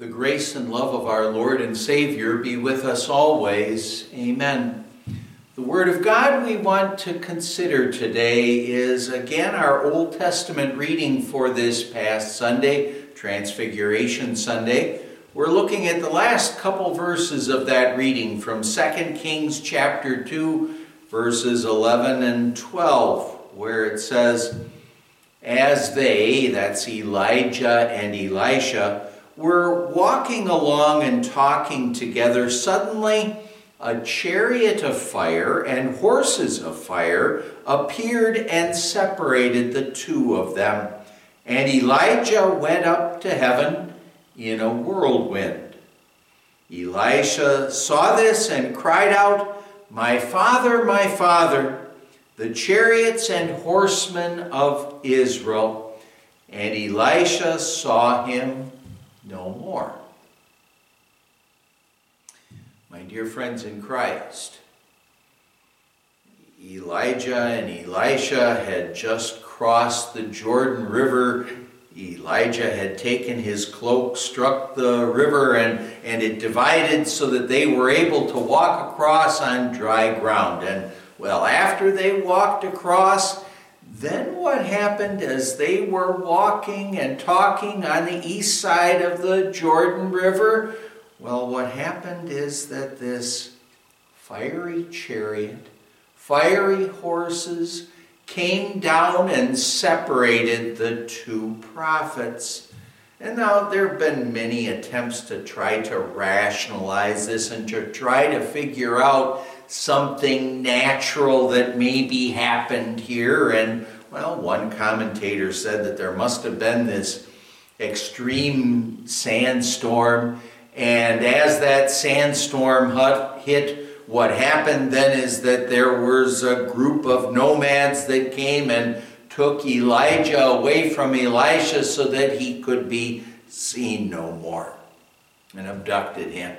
The grace and love of our Lord and Savior be with us always. Amen. The Word of God we want to consider today is again our Old Testament reading for this past Sunday, Transfiguration Sunday. We're looking at the last couple verses of that reading from 2 Kings chapter 2, verses 11 and 12, where it says, As they, that's Elijah and Elisha, were walking along and talking together, suddenly a chariot of fire and horses of fire appeared and separated the two of them. And Elijah went up to heaven in a whirlwind. Elisha saw this and cried out, My father, my father, the chariots and horsemen of Israel. And Elisha saw him no more. My dear friends in Christ, Elijah and Elisha had just crossed the Jordan River. Elijah had taken his cloak, struck the river, and, and it divided so that they were able to walk across on dry ground. And well, after they walked across, then what happened as they were walking and talking on the east side of the Jordan River? Well, what happened is that this fiery chariot, fiery horses, came down and separated the two prophets. And now there have been many attempts to try to rationalize this and to try to figure out something natural that maybe happened here. And, well, one commentator said that there must have been this extreme sandstorm. And as that sandstorm hit, what happened then is that there was a group of nomads that came and took Elijah away from Elisha so that he could be seen no more and abducted him.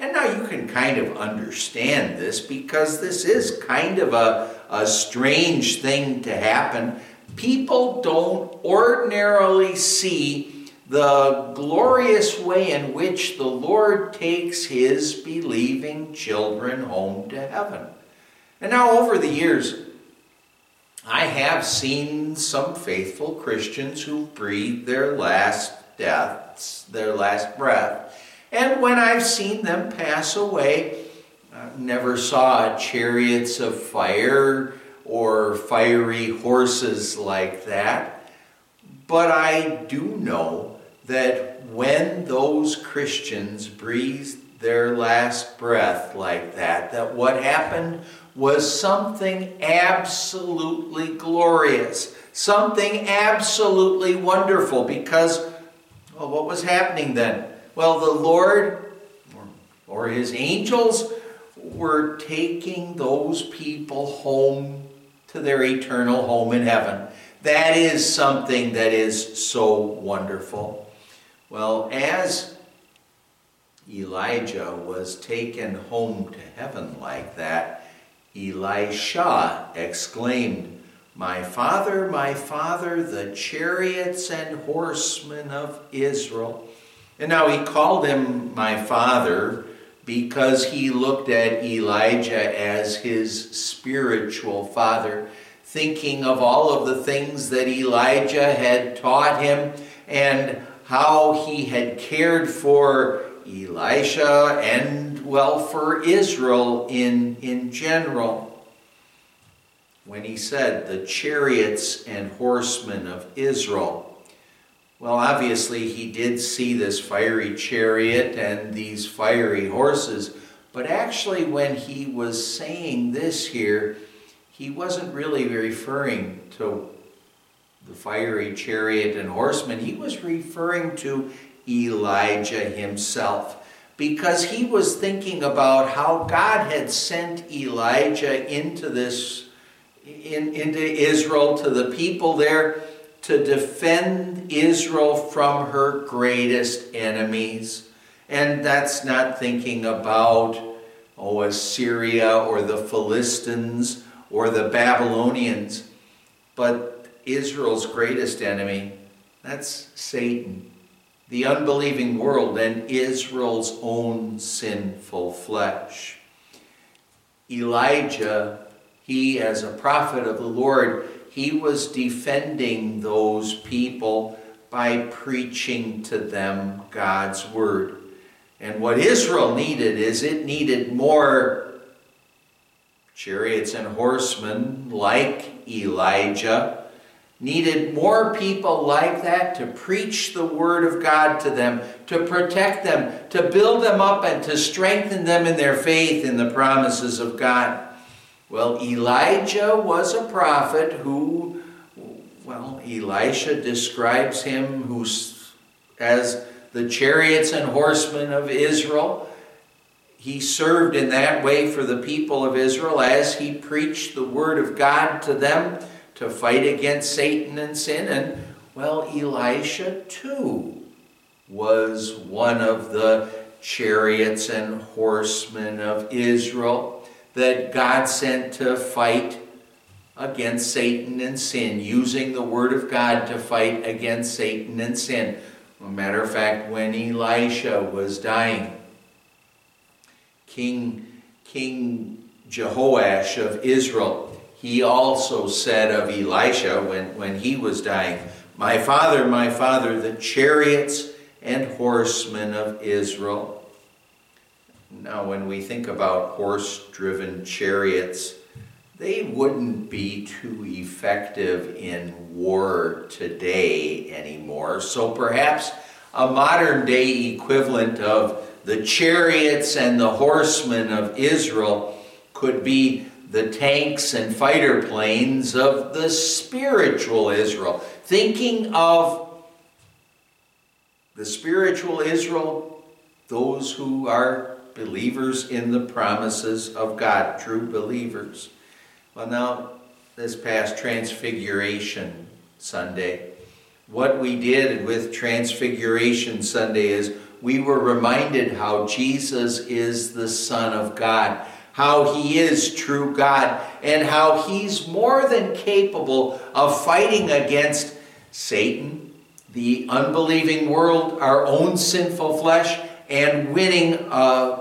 And now you can kind of understand this because this is kind of a, a strange thing to happen. People don't ordinarily see the glorious way in which the Lord takes his believing children home to heaven. And now, over the years, I have seen some faithful Christians who breathed their last deaths, their last breath and when I've seen them pass away, I never saw chariots of fire or fiery horses like that. But I do know that when those Christians breathed their last breath like that, that what happened was something absolutely glorious, something absolutely wonderful, because well, what was happening then? Well, the Lord or his angels were taking those people home to their eternal home in heaven. That is something that is so wonderful. Well, as Elijah was taken home to heaven like that, Elisha exclaimed, My father, my father, the chariots and horsemen of Israel. And now he called him my father because he looked at Elijah as his spiritual father, thinking of all of the things that Elijah had taught him and how he had cared for Elisha and, well, for Israel in, in general. When he said, the chariots and horsemen of Israel, well, obviously, he did see this fiery chariot and these fiery horses, but actually, when he was saying this here, he wasn't really referring to the fiery chariot and horsemen. He was referring to Elijah himself because he was thinking about how God had sent Elijah into this in, into Israel to the people there to defend Israel from her greatest enemies. And that's not thinking about, oh, Assyria or the Philistines or the Babylonians, but Israel's greatest enemy, that's Satan. the unbelieving world and Israel's own sinful flesh. Elijah, he as a prophet of the Lord, he was defending those people by preaching to them God's word. And what Israel needed is it needed more chariots and horsemen like Elijah, needed more people like that to preach the word of God to them, to protect them, to build them up, and to strengthen them in their faith in the promises of God. Well, Elijah was a prophet who, well, Elisha describes him who's, as the chariots and horsemen of Israel. He served in that way for the people of Israel as he preached the word of God to them to fight against Satan and sin. And, well, Elisha too was one of the chariots and horsemen of Israel that God sent to fight against Satan and sin, using the Word of God to fight against Satan and sin. Matter of fact, when Elisha was dying, King, King Jehoash of Israel, he also said of Elisha when, when he was dying, My father, my father, the chariots and horsemen of Israel now, when we think about horse driven chariots, they wouldn't be too effective in war today anymore. So perhaps a modern day equivalent of the chariots and the horsemen of Israel could be the tanks and fighter planes of the spiritual Israel. Thinking of the spiritual Israel, those who are believers in the promises of God, true believers. Well, now, this past Transfiguration Sunday, what we did with Transfiguration Sunday is we were reminded how Jesus is the Son of God, how he is true God, and how he's more than capable of fighting against Satan, the unbelieving world, our own sinful flesh, and winning a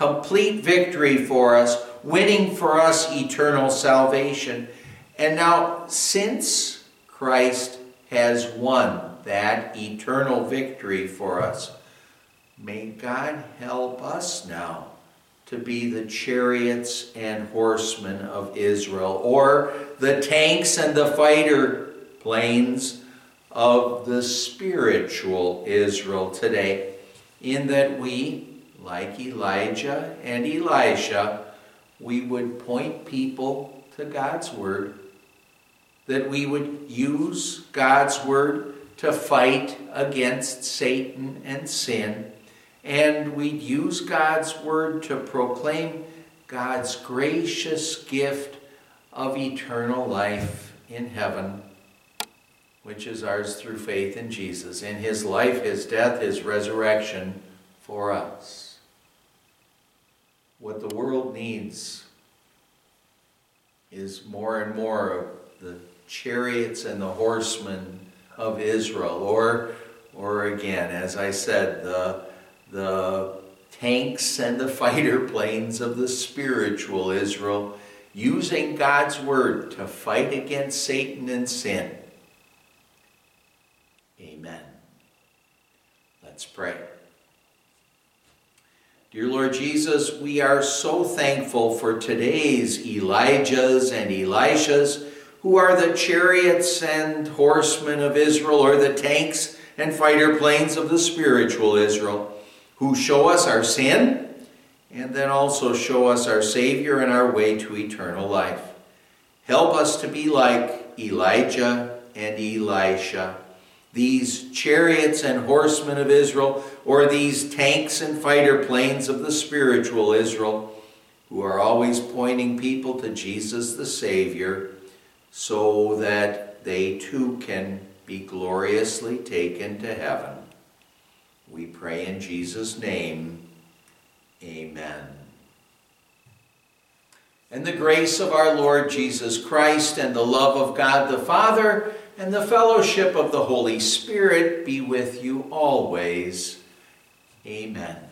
complete victory for us, winning for us eternal salvation. And now, since Christ has won that eternal victory for us, may God help us now to be the chariots and horsemen of Israel, or the tanks and the fighter planes of the spiritual Israel today in that we, like Elijah and Elisha, we would point people to God's Word, that we would use God's Word to fight against Satan and sin, and we'd use God's Word to proclaim God's gracious gift of eternal life in heaven which is ours through faith in Jesus, in his life, his death, his resurrection for us. What the world needs is more and more of the chariots and the horsemen of Israel, or, or again, as I said, the, the tanks and the fighter planes of the spiritual Israel, using God's word to fight against Satan and sin Amen. Let's pray. Dear Lord Jesus, we are so thankful for today's Elijahs and Elishas, who are the chariots and horsemen of Israel, or the tanks and fighter planes of the spiritual Israel, who show us our sin and then also show us our Savior and our way to eternal life. Help us to be like Elijah and Elisha these chariots and horsemen of Israel, or these tanks and fighter planes of the spiritual Israel, who are always pointing people to Jesus the Savior, so that they too can be gloriously taken to heaven. We pray in Jesus' name. Amen. And the grace of our Lord Jesus Christ and the love of God the Father and the fellowship of the Holy Spirit be with you always. Amen.